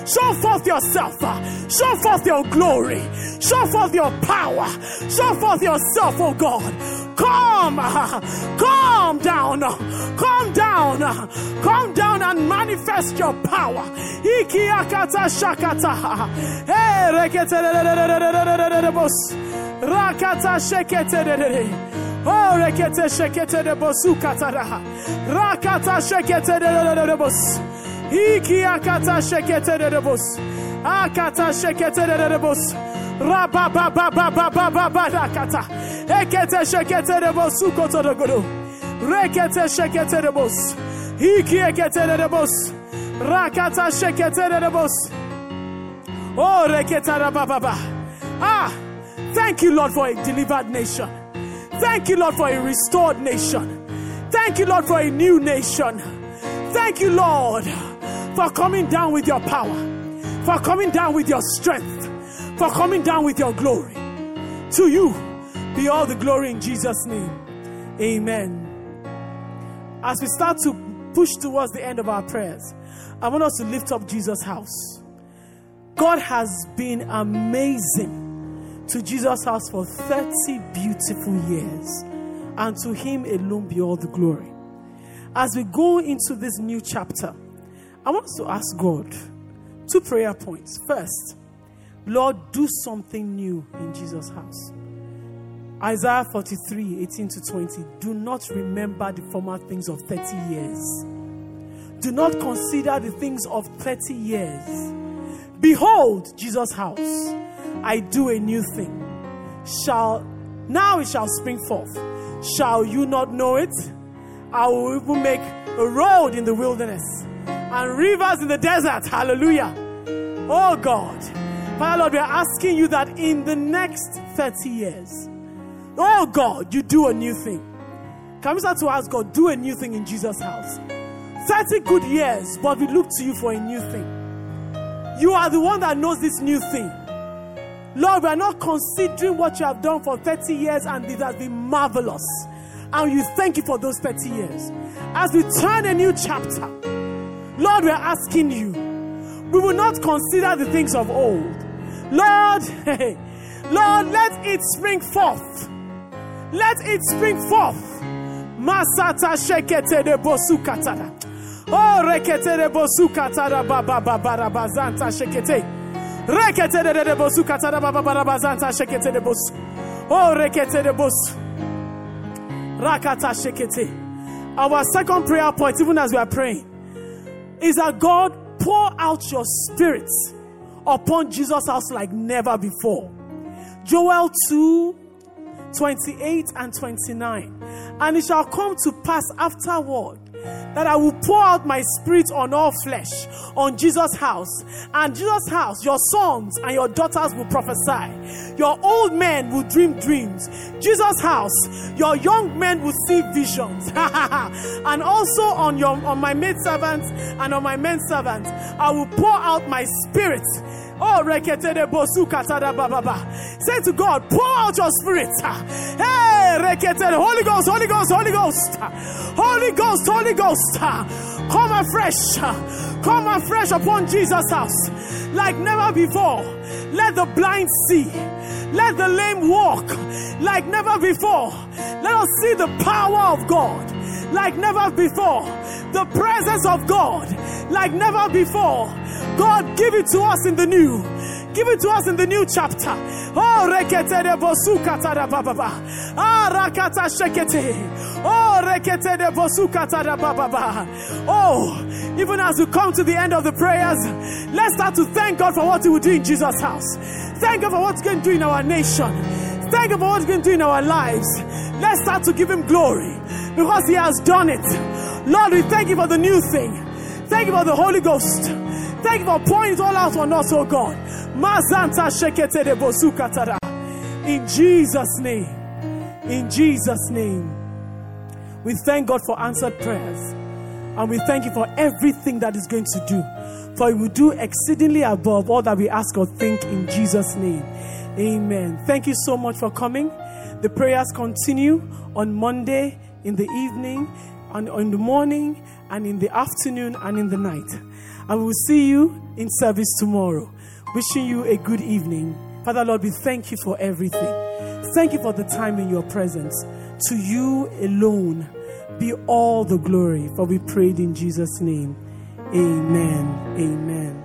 Show forth yourself. Show forth your glory. Show forth your power. Show forth yourself, oh God. Come, come down, come down, come down and manifest your power. Ikiakata shakata. Hey, rakata shekete. Oh, rekete shekete de bosu katara. Rakata shekete de bos. Iki akata shekete de bos. Akata shekete de bos. Raba ba ba ba ba ba ba ba rakata. Ekete shekete de bosu koto de godo. Rekete shekete de bos. Iki ekete de bos. Rakata shekete de bos. Oh, reketa rababa. Ah, thank you, Lord, for a delivered nation. Thank you, Lord, for a restored nation. Thank you, Lord, for a new nation. Thank you, Lord, for coming down with your power, for coming down with your strength, for coming down with your glory. To you be all the glory in Jesus' name. Amen. As we start to push towards the end of our prayers, I want us to lift up Jesus' house. God has been amazing to Jesus' house for 30 beautiful years, and to Him alone be all the glory. As we go into this new chapter, I want us to ask God two prayer points. First, Lord, do something new in Jesus' house. Isaiah 43 18 to 20. Do not remember the former things of 30 years. Do not consider the things of 30 years. Behold, Jesus' house I do a new thing. Shall now it shall spring forth. Shall you not know it? I will even make a road in the wilderness and rivers in the desert. Hallelujah. Oh God. Father Lord, we are asking you that in the next 30 years, oh God, you do a new thing. Can we start to ask God, do a new thing in Jesus' house? 30 good years, but we look to you for a new thing. You are the one that knows this new thing. Lord, we are not considering what you have done for 30 years and it has been marvelous. And you thank you for those 30 years. As we turn a new chapter, Lord, we are asking you, we will not consider the things of old. Lord, Lord, let it spring forth. Let it spring forth. Masata shekete de bosu katara. Oh, rekete de bosu katara baba baba bazanta shekete. Rekete de de bosu katara baba barabazanta shekete de bosu. Oh, rekete de bosu. Rakata shekete. Our second prayer point, even as we are praying, is that God pour out your spirit upon Jesus' house like never before. Joel 2 28 and 29. And it shall come to pass afterward that I will pour out my spirit on all flesh, on Jesus' house. And Jesus' house, your sons and your daughters will prophesy. Your old men will dream dreams. Jesus' house, your young men will see visions. and also on your on my maid servants and on my men servants, I will pour out my spirit Oh. Say to God, pour out your spirit. Hey, Holy Ghost, Holy Ghost, Holy Ghost, Holy Ghost, Holy Ghost. Come afresh, come afresh upon Jesus' house like never before. Let the blind see. Let the lame walk like never before. Let us see the power of God like never before. The presence of God like never before. God, give it to us in the new. Give it to us in the new chapter. Oh, rekete de bosukata da baba. Ah, rakata shekete. Oh, rekete de bosukata da baba. Oh, even as we come to the end of the prayers, let's start to thank God for what He will do in Jesus' house. Thank God for what He's going to do in our nation. Thank God for what He's going to do in our lives. Let's start to give Him glory because He has done it. Lord, we thank you for the new thing. Thank you for the Holy Ghost. Thank you for pouring it all out on us, oh God. Shekete de. In Jesus' name. In Jesus' name. We thank God for answered prayers. And we thank you for everything that is going to do. For He will do exceedingly above all that we ask or think in Jesus' name. Amen. Thank you so much for coming. The prayers continue on Monday in the evening, and in the morning, and in the afternoon, and in the night. We will see you in service tomorrow. Wishing you a good evening. Father Lord, we thank you for everything. Thank you for the time in your presence. To you alone be all the glory, for we prayed in Jesus' name. Amen. Amen.